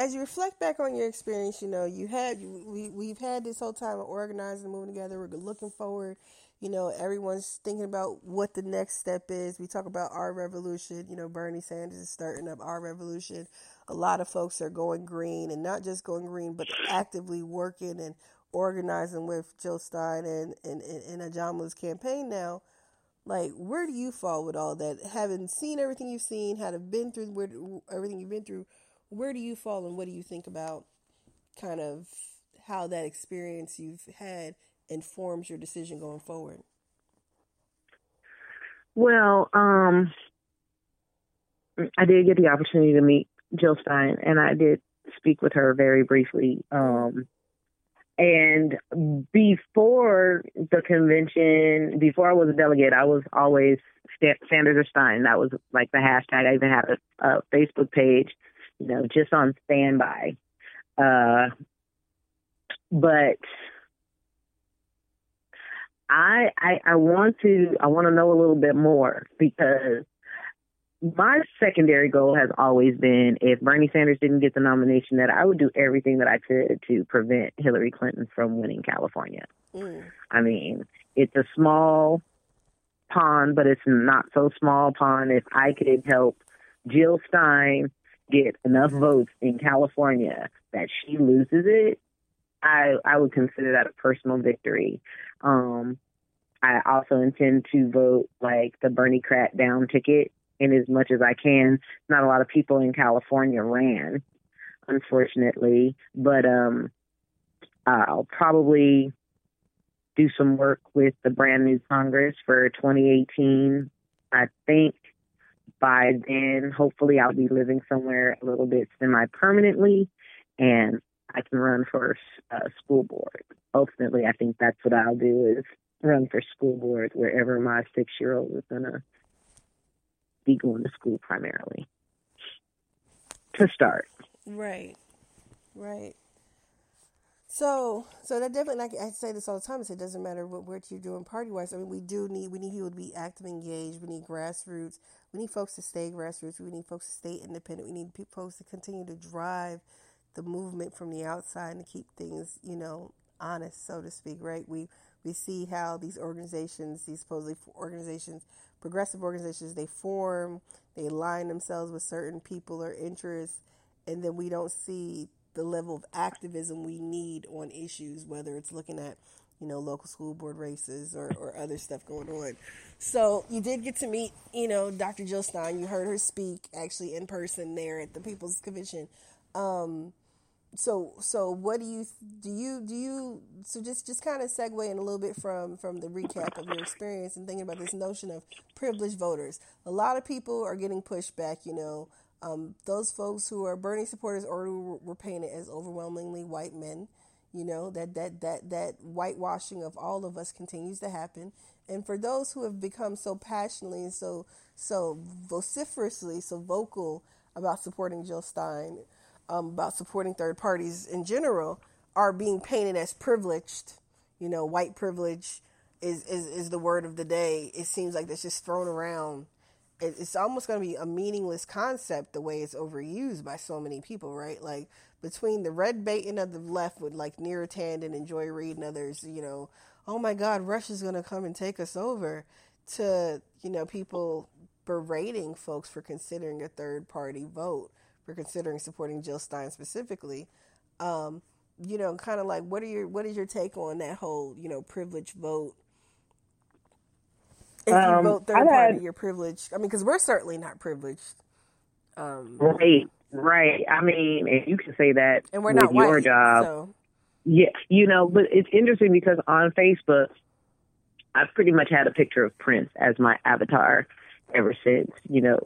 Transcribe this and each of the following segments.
as you reflect back on your experience, you know, you had we we've had this whole time of organizing and moving together. We're looking forward. You know, everyone's thinking about what the next step is. We talk about our revolution. You know, Bernie Sanders is starting up our revolution. A lot of folks are going green, and not just going green, but actively working and organizing with Jill Stein and and and, and campaign now. Like, where do you fall with all that? Having seen everything you've seen, having been through where, everything you've been through, where do you fall and what do you think about kind of how that experience you've had informs your decision going forward? Well, um, I did get the opportunity to meet Jill Stein, and I did speak with her very briefly. Um, and before the convention, before I was a delegate, I was always Sanders or Stein. That was like the hashtag. I even had a, a Facebook page you know, just on standby. Uh, but I, I I want to I want to know a little bit more because my secondary goal has always been if Bernie Sanders didn't get the nomination that I would do everything that I could to prevent Hillary Clinton from winning California. Mm. I mean, it's a small pond, but it's not so small pond. If I could help Jill Stein get enough votes in California that she loses it, I I would consider that a personal victory. Um, I also intend to vote like the Berniecrat down ticket in as much as I can. Not a lot of people in California ran, unfortunately, but um, I'll probably do some work with the brand new Congress for 2018. I think by then, hopefully, I'll be living somewhere a little bit semi permanently and I can run for uh, school board. Ultimately, I think that's what I'll do is run for school board wherever my six year old is going to be going to school primarily to start. Right, right. So, so that definitely, like I say this all the time, it doesn't matter what, what you're doing party wise. I mean, we do need, we need people to be active, engaged. We need grassroots. We need folks to stay grassroots. We need folks to stay independent. We need folks to continue to drive the movement from the outside and to keep things, you know, honest, so to speak, right? We, we see how these organizations, these supposedly organizations, progressive organizations, they form, they align themselves with certain people or interests, and then we don't see the level of activism we need on issues, whether it's looking at, you know, local school board races or, or other stuff going on. So you did get to meet, you know, Dr. Jill Stein. You heard her speak actually in person there at the People's Convention. Um, so so what do you do you do you so just just kind of segue in a little bit from from the recap of your experience and thinking about this notion of privileged voters a lot of people are getting pushed back you know um, those folks who are Bernie supporters already were painted as overwhelmingly white men. You know that that that that whitewashing of all of us continues to happen. And for those who have become so passionately and so so vociferously so vocal about supporting Jill Stein, um, about supporting third parties in general, are being painted as privileged. You know, white privilege is, is, is the word of the day. It seems like that's just thrown around it's almost going to be a meaningless concept the way it's overused by so many people, right? Like between the red baiting of the left with like Neera Tanden and Joy Reid and others, you know, oh my God, Russia's going to come and take us over, to you know people berating folks for considering a third party vote, for considering supporting Jill Stein specifically. Um, you know, kind of like what are your what is your take on that whole you know privilege vote? If you um, vote third party, had, you're privileged. I mean, because we're certainly not privileged. Um, right, right. I mean, and you can say that and we're not with your white, job. So. Yeah, you know, but it's interesting because on Facebook, I've pretty much had a picture of Prince as my avatar ever since, you know,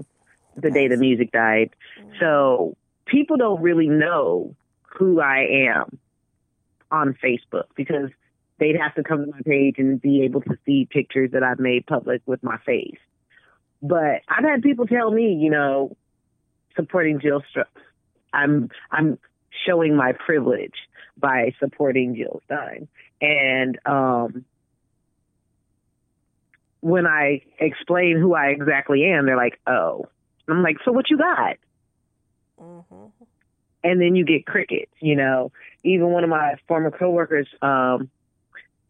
the day the music died. Mm-hmm. So people don't really know who I am on Facebook because they'd have to come to my page and be able to see pictures that I've made public with my face. But I've had people tell me, you know, supporting Jill. I'm I'm showing my privilege by supporting Jill Stein. And um when I explain who I exactly am, they're like, "Oh." I'm like, "So what you got?" Mm-hmm. and then you get crickets. You know, even one of my former coworkers um,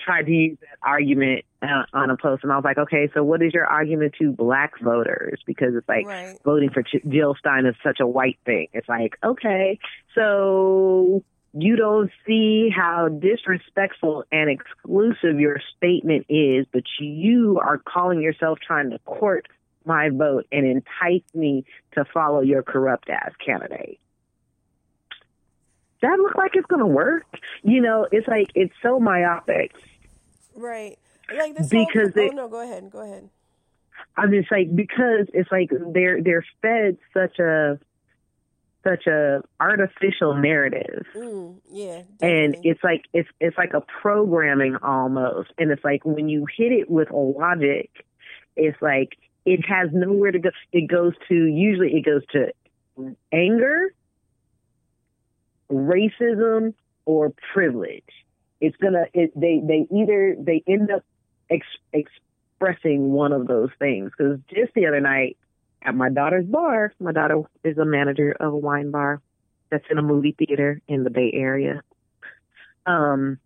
tried to use that argument uh, on a post, and I was like, okay, so what is your argument to black voters? Because it's like Right. voting for Ch- Jill Stein is such a white thing. It's like, okay, so you don't see how disrespectful and exclusive your statement is, but you are calling yourself trying to court my vote and entice me to follow your corrupt ass candidate. That look like it's gonna work? You know, it's like it's so myopic. Right. Like this Because whole, they- oh no, go ahead, go ahead. I'm just like because it's like they're they're fed such a such a artificial narrative. Mm, yeah. and it's like it's it's like a programming almost and it's like when you hit it with a logic it's like it has nowhere to go it goes to usually it goes to anger racism or privilege it's gonna it, they they either they end up ex, expressing one of those things because just the other night at my daughter's bar my daughter is a manager of a wine bar that's in a movie theater in the Bay Area. Um,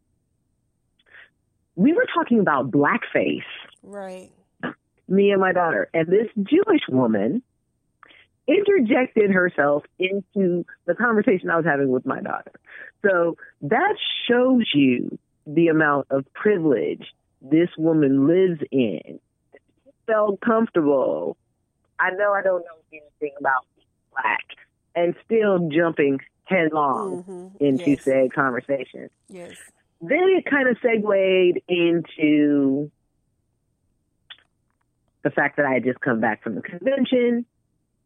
we were talking about blackface, right. me and my daughter, and this Jewish woman interjected herself into the conversation I was having with my daughter. So that shows you the amount of privilege this woman lives in. She felt comfortable. I know I don't know anything about black and still jumping headlong Mm-hmm. into yes. said conversation. Yes. Then it kind of segued into the fact that I had just come back from the convention.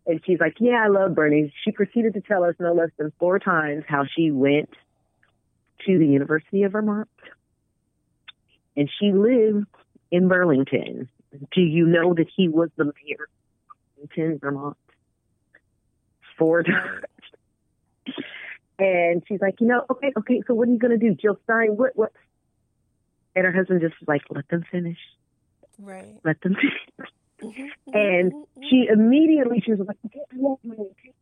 And she's like, Yeah, I love Bernie. She proceeded to tell us no less than four times how she went to the University of Vermont and she lived in Burlington. Do you know that he was the mayor of Burlington, Vermont? Four times. And she's like, you know, okay, okay, so what are you going to do? Jill Stein, what, what? And her husband just like, let them finish. Right. Let them finish. And she immediately, she was like, okay, I won't do anything.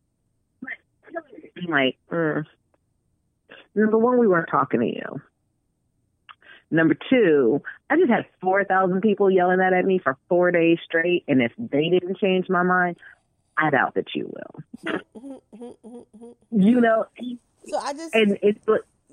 I'm like, mm. number one, we weren't talking to you. Number two, I just had 4,000 people yelling that at me for four days straight. And if they didn't change my mind, I doubt that you will. You know, So I just and it's,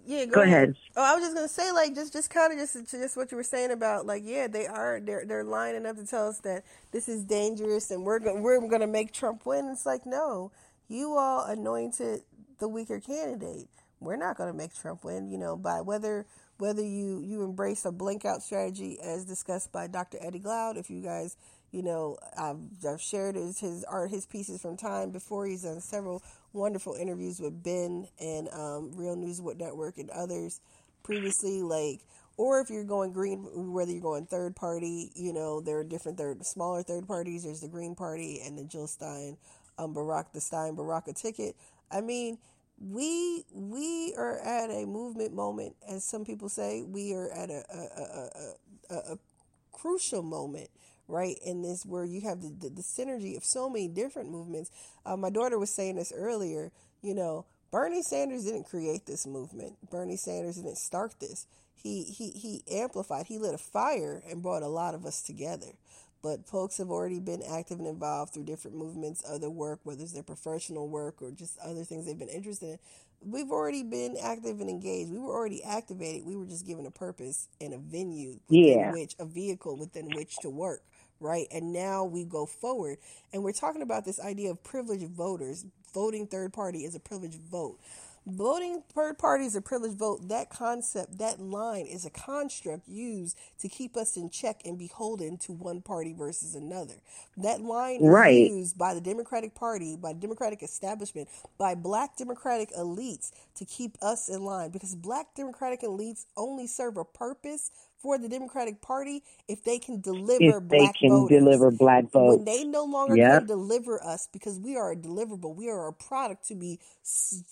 yeah. Go, go ahead. Oh, I was just gonna say, like, just, just kind of just, to just what you were saying about, like, yeah, they are, they're, they're lining up to tell us that this is dangerous and we're, go- we're gonna make Trump win. It's like, no, you all anointed the weaker candidate. We're not gonna make Trump win. You know, by whether, whether you, you embrace a blank out strategy as discussed by Dr. Eddie Glaude. If you guys, you know, I've, I've shared his, his art, his pieces from time before. He's done several wonderful interviews with Ben and um, Real News Network and others previously. Like, or if you're going green, whether you're going third party, you know, there are different third, smaller third parties. There's the Green Party and the Jill Stein, um, Barack, the Stein Baraka ticket. I mean, we we are at a movement moment, as some people say. We are at a a, a, a, a, a crucial moment, right? In this, where you have the, the, the synergy of so many different movements. Uh, my daughter was saying this earlier. You know, Bernie Sanders didn't create this movement. Bernie Sanders didn't start this. He he he amplified. He lit a fire and brought a lot of us together. But folks have already been active and involved through different movements, other work, whether it's their professional work or just other things they've been interested in. We've already been active and engaged. We were already activated. We were just given a purpose and a venue Yeah. which, a vehicle within which to work, right? And now we go forward. And we're talking about this idea of privileged voters. Voting third party is a privileged vote. Voting third party is a privileged vote. That concept, that line is a construct used to keep us in check and beholden to one party versus another. That line Right. is used by the Democratic Party, by the Democratic establishment, by black Democratic elites to keep us in line because black Democratic elites only serve a purpose for the Democratic Party if they can deliver if they black can voters deliver black votes. when they no longer Yep. can deliver us because we are a deliverable we are a product to be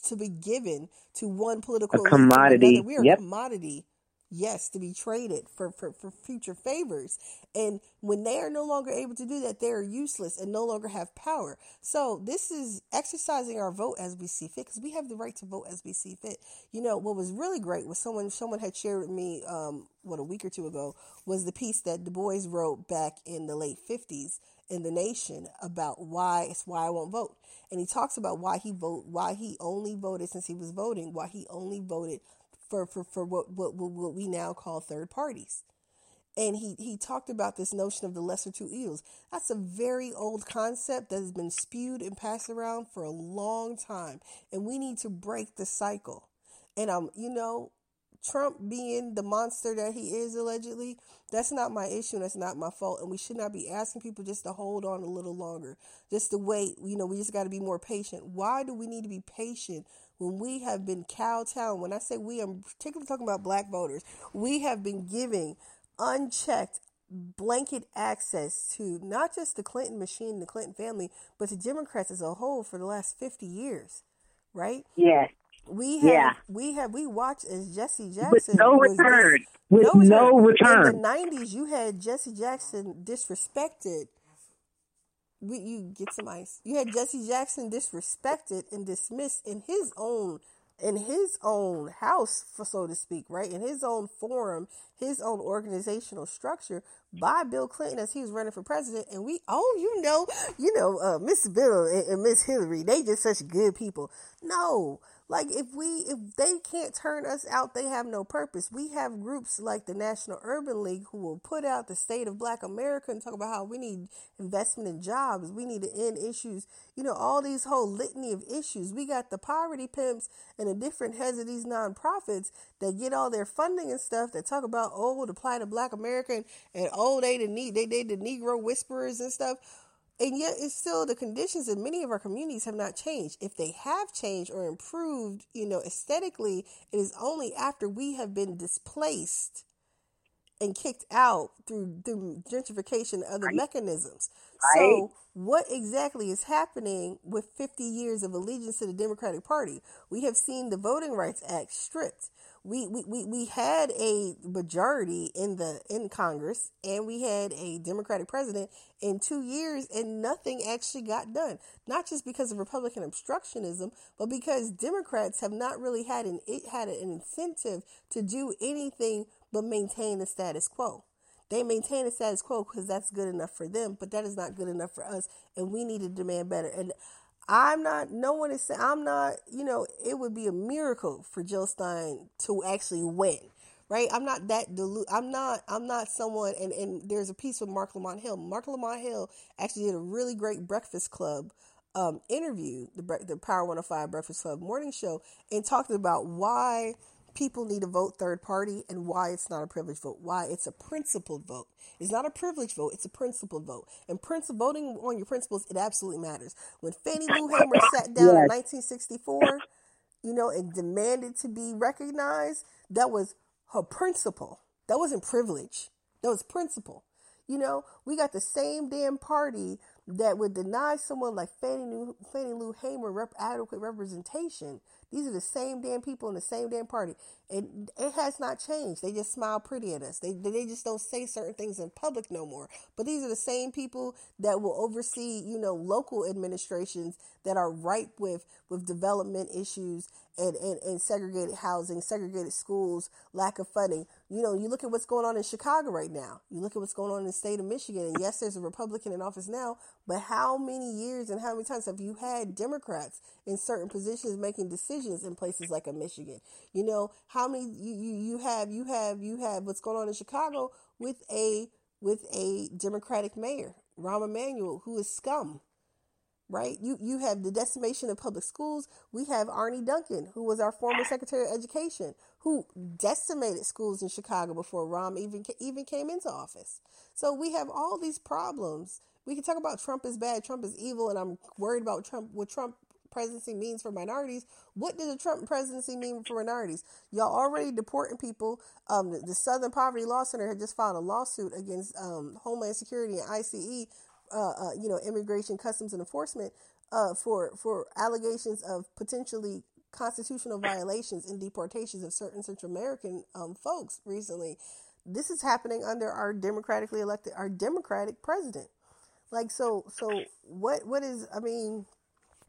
to be given to one political A commodity. we are Yep. a commodity yes, to be traded for, for, for future favors. And when they are no longer able to do that, they are useless and no longer have power. So this is exercising our vote as we see fit because we have the right to vote as we see fit. You know, what was really great was someone, someone had shared with me, um, what, a week or two ago was the piece that Du Bois wrote back in the late 50s in the nation about why it's why I won't vote. And he talks about why he vote why he only voted since he was voting, why he only voted for for, for what, what what we now call third parties. And he, he talked about this notion of the lesser two evils. That's a very old concept that has been spewed and passed around for a long time. And we need to break the cycle. And um, you know, Trump being the monster that he is allegedly, that's not my issue. That's not my fault. And we should not be asking people just to hold on a little longer, just to wait. You know, we just got to be more patient. Why do we need to be patient when we have been cowtown? When I say we, I'm particularly talking about black voters. We have been giving unchecked blanket access to not just the Clinton machine, the Clinton family, but to Democrats as a whole for the last 50 years, right? Yes. We have, yeah. we have, we watched as Jesse Jackson with no return, dis- with no, no return. In the '90s, you had Jesse Jackson disrespected. We, you get some ice. You had Jesse Jackson disrespected and dismissed in his own in his own house, for so to speak, right? In his own forum, his own organizational structure by Bill Clinton as he was running for president. And we, oh, you know, you know, uh, Miss Bill and, and Miss Hillary, they just such good people. No, like if we if they can't turn us out, they have no purpose. We have groups like the National Urban League who will put out the state of black America and talk about how we need investment in jobs, we need to end issues, you know, all these whole litany of issues. We got the poverty pimps and the different heads of these nonprofits that get all their funding and stuff that talk about oh the plight of black America and, and oh they the need they they the Negro whisperers and stuff and yet, it's still the conditions in many of our communities have not changed. If they have changed or improved, you know, aesthetically, it is only after we have been displaced and kicked out through, through gentrification and other right. mechanisms. Right. So, what exactly is happening with 50 years of allegiance to the Democratic Party? We have seen the Voting Rights Act stripped we, we, we, we had a majority in the in Congress and we had a Democratic president in two years and nothing actually got done. Not just because of Republican obstructionism, but because Democrats have not really had an it had an incentive to do anything but maintain the status quo. They maintain the status quo because that's good enough for them, but that is not good enough for us, and we need to demand better. And I'm not, no one is saying, I'm not, you know, it would be a miracle for Jill Stein to actually win, right? I'm not that delu- I'm not, I'm not someone, and, and there's a piece with Marc Lamont Hill. Marc Lamont Hill actually did a really great Breakfast Club um, interview, the, the Power 105 Breakfast Club morning show, and talked about why people need to vote third party and why it's not a privileged vote, why it's a principled vote. It's not a privileged vote, it's a principled vote. And principle voting on your principles, it absolutely matters. When Fannie Lou Hamer sat down yes. in 1964, you know, and demanded to be recognized, that was her principle. That wasn't privilege. That was principle. You know, we got the same damn party that would deny someone like Fannie Lou, Fannie Lou Hamer rep, adequate representation these are the same damn people in the same damn party. And it has not changed. They just smile pretty at us. They, they just don't say certain things in public no more. But these are the same people that will oversee, you know, local administrations that are ripe with, with development issues and, and, and segregated housing, segregated schools, lack of funding. You know, you look at what's going on in Chicago right now. You look at what's going on in the state of Michigan. And yes, there's a Republican in office now, but how many years and how many times have you had Democrats in certain positions making decisions in places like a Michigan? You know, how many you, you, you have you have you have what's going on in Chicago with a with a Democratic mayor, Rahm Emanuel, who is scum right? You you have the decimation of public schools. We have Arne Duncan, who was our former Secretary of Education, who decimated schools in Chicago before Rahm even even came into office. So we have all these problems. We can talk about Trump is bad, Trump is evil, and I'm worried about Trump what Trump presidency means for minorities. What did the Trump presidency mean for minorities? Y'all already deporting people. Um, the, the Southern Poverty Law Center had just filed a lawsuit against um, Homeland Security and ICE uh, uh, you know, immigration, customs, and enforcement uh, for for allegations of potentially constitutional violations and deportations of certain Central American um, folks recently. This is happening under our democratically elected, our democratic president. Like so, so what? What is? I mean,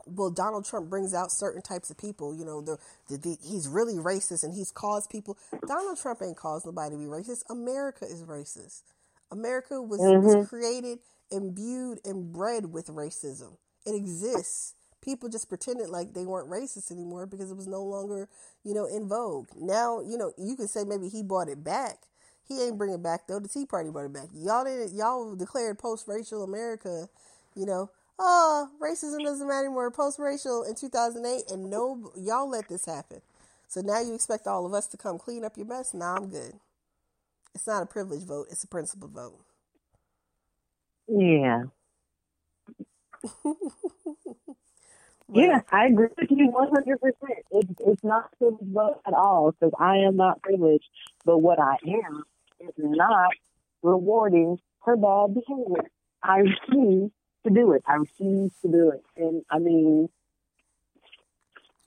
well, Donald Trump brings out certain types of people. You know, the, the, the, he's really racist and he's caused people. Donald Trump ain't caused nobody to be racist. America is racist. America was, mm-hmm. was created, imbued, and bred with racism. It exists. People just pretended like they weren't racist anymore because it was no longer, you know, in vogue. Now, you know, you could say maybe he brought it back. He ain't bringing it back though. The Tea Party brought it back. Y'all didn't. Y'all declared post-racial America. You know, oh, racism doesn't matter anymore. Post-racial in 2008, and no, y'all let this happen. So now you expect all of us to come clean up your mess? Nah, I'm good. It's not a privilege vote. It's a principle vote. Yeah. Yeah, I agree with you 100%. It's, it's not privilege vote at all because I am not privileged. But what I am is not rewarding her bad behavior. I refuse to do it. I refuse to do it. And I mean,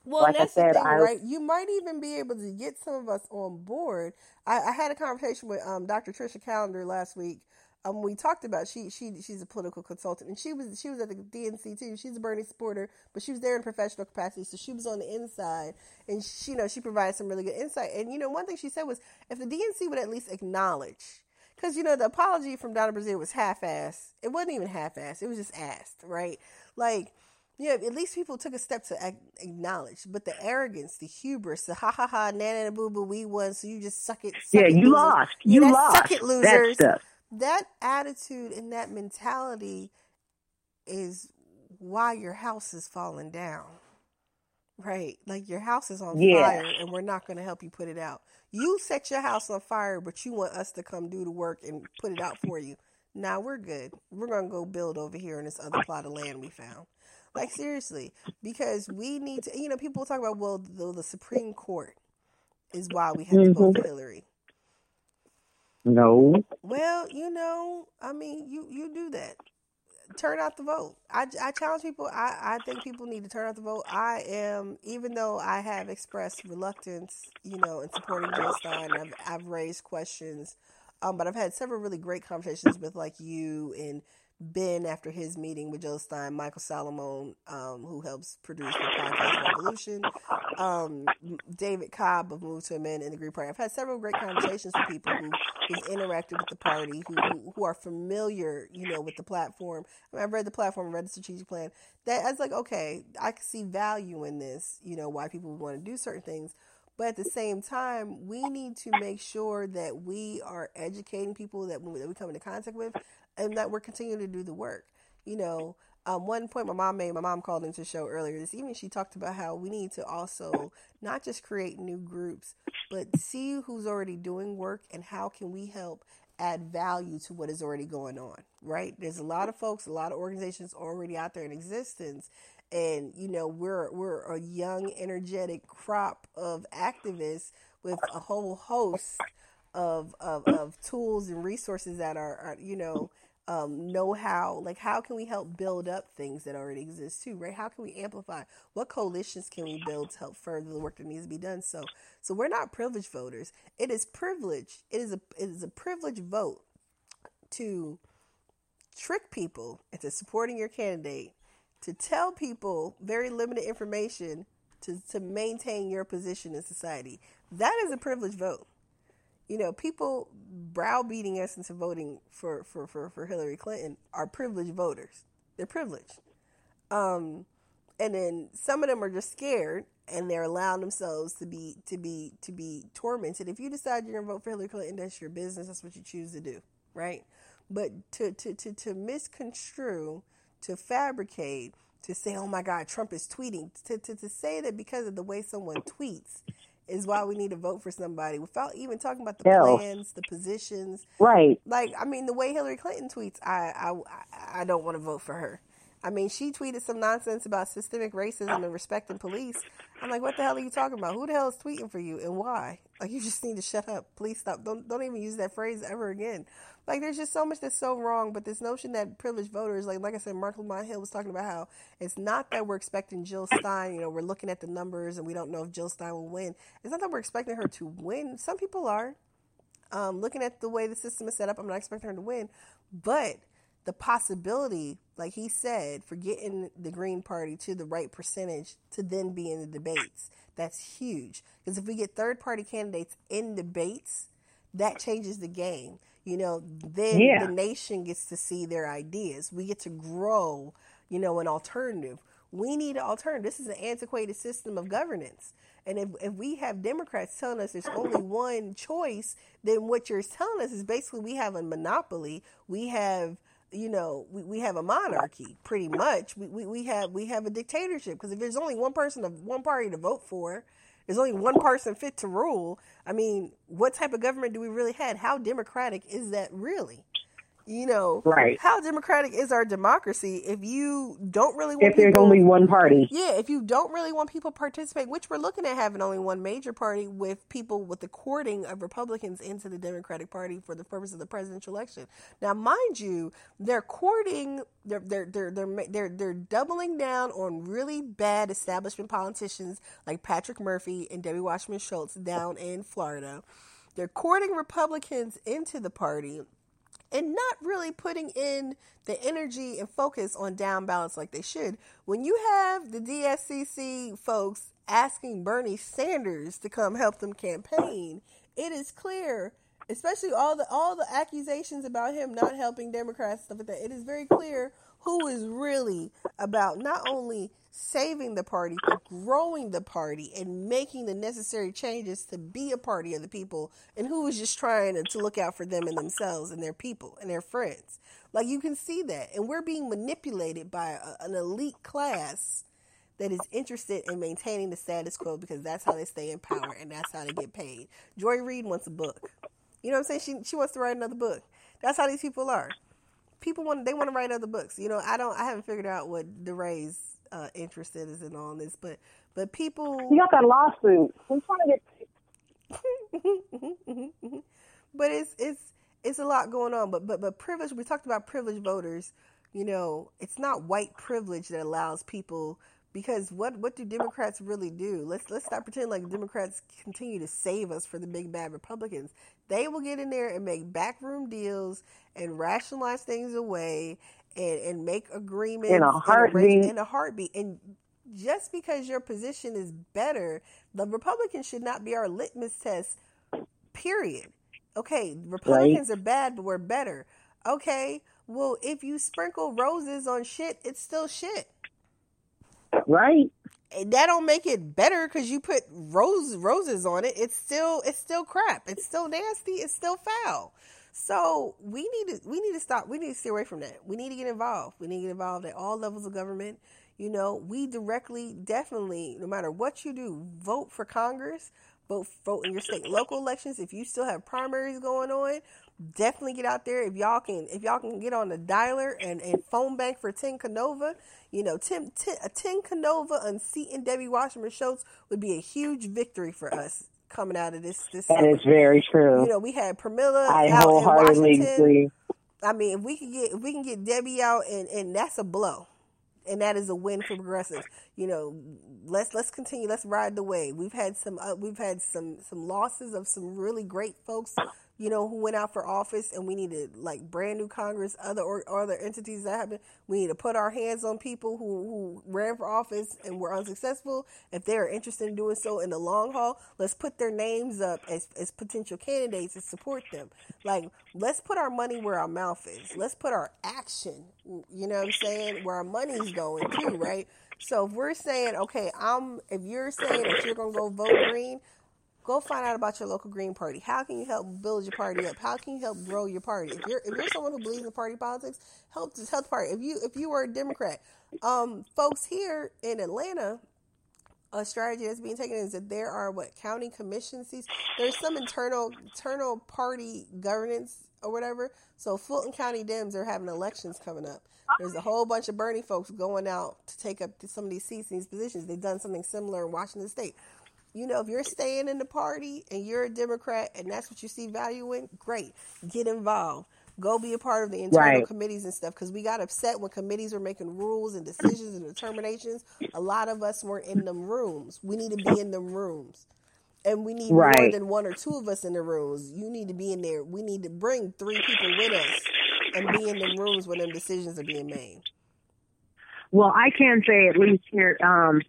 well, like that's said, the thing, I, right? You might even be able to get some of us on board. I, I had a conversation with um, Dr. Trisha Calendar last week. Um, we talked about she she she's a political consultant and she was she was at the DNC too. She's a Bernie supporter, but she was there in professional capacity, so she was on the inside and she you know she provided some really good insight. And you know one thing she said was if the DNC would at least acknowledge because you know the apology from Donna Brazile was half-assed. It wasn't even half-assed. It was just asked, right? Like, yeah, at least people took a step to acknowledge. But the arrogance, the hubris, the ha ha ha, nana boo boo, we won, so you just suck it. Suck yeah, it, you losers. lost. You yeah, lost. Suck it, losers. That, that attitude and that mentality is why your house is falling down. Right? Like your house is on yeah. fire and we're not going to help you put it out. You set your house on fire, but you want us to come do the work and put it out for you. Now we're good. We're going to go build over here in this other plot of land we found. Like, seriously, because we need to, you know, people talk about, well, the, the Supreme Court is why we have to vote for mm-hmm. Hillary. No. Well, you know, I mean, you, you do that turn out the vote. I, I challenge people. I, I think people need to turn out the vote. I am, even though I have expressed reluctance, you know, in supporting Jill Stein, I've, I've raised questions, um, but I've had several really great conversations with like you and Ben after his meeting with Joe Stein, Michael Salomon, um, who helps produce the podcast Revolution, um, David Cobb of Move to Amend in the Green Party. I've had several great conversations with people who who's interacted with the party, who, who, are familiar, you know, with the platform. I mean, I've read the platform, read the strategic plan. That I was like, okay, I can see value in this. You know, why people want to do certain things. But at the same time, we need to make sure that we are educating people that, that we come into contact with and that we're continuing to do the work. You know, um, one point my mom made, my mom called into the show earlier this evening. She talked about how we need to also not just create new groups, but see who's already doing work and how can we help add value to what is already going on, right? There's a lot of folks, a lot of organizations already out there in existence. And, you know, we're, we're a young, energetic crop of activists with a whole host of, of, of tools and resources that are, are you know, um, know how, like, how can we help build up things that already exist too, right? How can we amplify? What coalitions can we build to help further the work that needs to be done? So, so we're not privileged voters. It is privilege. It is a, it is a privileged vote to trick people into supporting your candidate, to tell people very limited information to, to maintain your position in society. That is a privileged vote you know, people browbeating us into voting for, for, for, for Hillary Clinton are privileged voters. They're privileged. Um, and then some of them are just scared and they're allowing themselves to be to be to be tormented. If you decide you're gonna vote for Hillary Clinton, that's your business. That's what you choose to do, right? But to to to, to misconstrue, to fabricate, to say, "Oh my God, Trump is tweeting," to, to to say that because of the way someone tweets is why we need to vote for somebody without even talking about the plans, the positions. Right. Like, I mean, the way Hillary Clinton tweets, I, I, I don't want to vote for her. I mean, she tweeted some nonsense about systemic racism and respecting police. I'm like, what the hell are you talking about? Who the hell is tweeting for you and why? Like, you just need to shut up. Please stop. Don't don't even use that phrase ever again. Like, there's just so much that's so wrong. But this notion that privileged voters, like like I said, Marc Lamont Hill was talking about how it's not that we're expecting Jill Stein. You know, we're looking at the numbers and we don't know if Jill Stein will win. It's not that we're expecting her to win. Some people are. Um, looking at the way the system is set up, I'm not expecting her to win, but the possibility, like he said, for getting the Green Party to the right percentage to then be in the debates, that's huge. Because if we get third party candidates in debates, that changes the game. You know, then Yeah. the nation gets to see their ideas. We get to grow, you know, an alternative. We need an alternative. This is an antiquated system of governance. And if, if we have Democrats telling us there's only one choice, then what you're telling us is basically we have a monopoly. We have, you know, we, we have a monarchy pretty much. We, we, we have we have a dictatorship because if there's only one person of one party to vote for, there's only one person fit to rule. I mean, what type of government do we really have? How democratic is that really? You know, Right. how democratic is our democracy if you don't really want If there's people, only one party. yeah, if you don't really want people to participate, which we're looking at having only one major party with people with the courting of Republicans into the Democratic Party for the purpose of the presidential election. Now, mind you, they're courting, they're they're they're they're they're, they're doubling down on really bad establishment politicians like Patrick Murphy and Debbie Wasserman Schultz down in Florida. They're courting Republicans into the party and not really putting in the energy and focus on down ballots like they should. When you have the DSCC folks asking Bernie Sanders to come help them campaign, it is clear, especially all the all the accusations about him not helping Democrats stuff like that. It is very clear who is really about not only saving the party growing the party and making the necessary changes to be a party of the people and who is just trying to, to look out for them and themselves and their people and their friends. Like you can see that. And we're being manipulated by a, an elite class that is interested in maintaining the status quo because that's how they stay in power and that's how they get paid. Joy reid wants a book. You know what i'm saying? She, she wants to write another book. That's how these people are people want they want to write other books. You know, I don't I haven't figured out what DeRay's uh, interest is in all this, but but people You got that lawsuit. I'm trying to get. but it's it's it's a lot going on. But but but privilege. We talked about privileged voters. You know, it's not white privilege that allows people because what what do Democrats really do? Let's let's stop pretending like Democrats continue to save us for the big bad Republicans. They will get in there and make backroom deals and rationalize things away and, and make agreements In a heartbeat. in a heartbeat. And just because your position is better, the Republicans should not be our litmus test. Period. Okay, Republicans are bad, but we're better. Okay, well, if you sprinkle roses on shit, it's still shit. Right. That don't make it better because you put rose roses on it. It's still it's still crap. It's still nasty. It's still foul. So we need to we need to stop. We need to stay away from that. We need to get involved. We need to get involved at all levels of government. You know, we directly, definitely, no matter what you do, vote for Congress. Vote vote in your state local elections. If you still have primaries going on, definitely get out there. If y'all can, if y'all can get on the dialer and, and phone bank for Tim Canova, you know, Tim, Tim a Tim Canova unseating Debbie Wasserman Schultz would be a huge victory for us coming out of this. This That is very true. You know, we had Pramila I out in wholeheartedly Washington. agree. I mean, if we can get if we can get Debbie out, and and that's a blow, and that is a win for progressives. You know, let's let's continue. Let's ride the wave. We've had some uh, we've had some some losses of some really great folks. You know, who went out for office, and we need to like brand new Congress, other or other entities that happen. We need to put our hands on people who who ran for office and were unsuccessful. If they are interested in doing so in the long haul, let's put their names up as as potential candidates and support them. Like, let's put our money where our mouth is. Let's put our action, you know what I'm saying, where our money's going too, right? So if we're saying, okay, I'm if you're saying that you're gonna go vote green, go find out about your local green party. How can you help build your party up? How can you help grow your party? If you're if you're someone who believes in party politics, help this help the party. If you if you were a Democrat, um, folks here in Atlanta, a strategy that's being taken is that there are what county commission seats. There's some internal internal party governance or whatever. So Fulton County Dems are having elections coming up. There's a whole bunch of Bernie folks going out to take up some of these seats and these positions. They've done something similar in Washington State. You know, if you're staying in the party and you're a Democrat and that's what you see value in, great. Get involved. Go be a part of the internal right. committees and stuff because we got upset when committees were making rules and decisions and determinations. A lot of us weren't in them rooms. We need to be in them rooms. And we need right. more than one or two of us in the rooms. You need to be in there. We need to bring three people with us and be in the rooms when them decisions are being made. Well, I can say at least here um,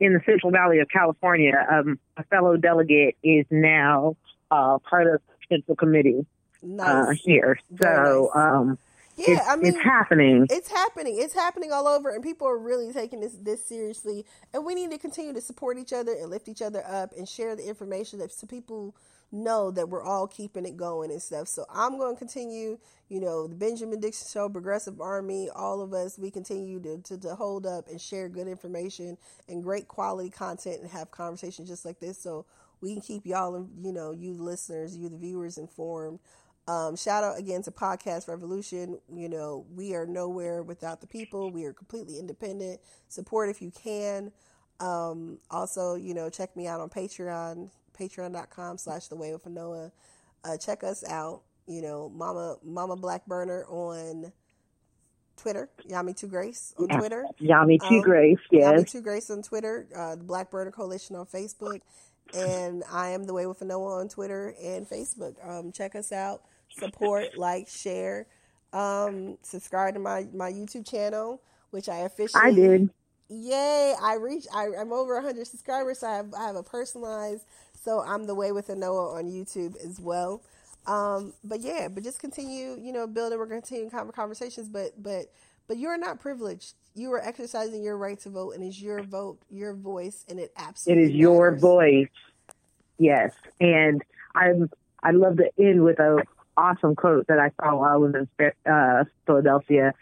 in the Central Valley of California, um, a fellow delegate is now uh, part of the Central Committee uh, nice. uh, here. so nice. um, yeah, it's, I mean, it's happening. It's happening. It's happening all over, and people are really taking this this seriously. And we need to continue to support each other and lift each other up and share the information that so people know that we're all keeping it going and stuff. So I'm going to continue, you know, the Benjamin Dixon Show, Progressive Army, all of us, we continue to, to, to, hold up and share good information and great quality content and have conversations just like this. So we can keep y'all, you know, you listeners, you the viewers informed. Um, shout out again to Podcast Revolution. You know, we are nowhere without the people. We are completely independent. Support if you can. Um, also, you know, check me out on Patreon patreon.com slash the way with Anoa. Uh, check us out. You know, Mama Mama Black Burner on Twitter, Yami Two Grace on Twitter. Yami Two um, Grace, yes. Yami Two Grace on Twitter, uh, the Black Burner Coalition on Facebook, and I am the Way with Anoa on Twitter and Facebook. Um, check us out, support, like, share, um, subscribe to my my YouTube channel, which I officially I did. Yay! I reached. I, I'm over 100 subscribers, so I have I have a personalized so I'm the way with Anoa on YouTube as well. Um, but yeah, but just continue, you know, building. We're going to continue conversations, but but but you're not privileged. You are exercising your right to vote, and it's your vote, your voice, and it absolutely it is your voice. Yes, and I'm I love to end with a awesome quote that I saw while I was in uh, Philadelphia.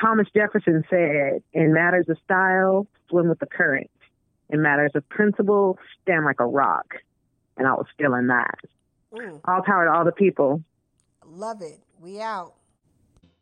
Thomas Jefferson said, "In matters of style, swim with the current. In matters of principle, stand like a rock." And I was feeling that. Mm. All power to all the people. Love it. We out.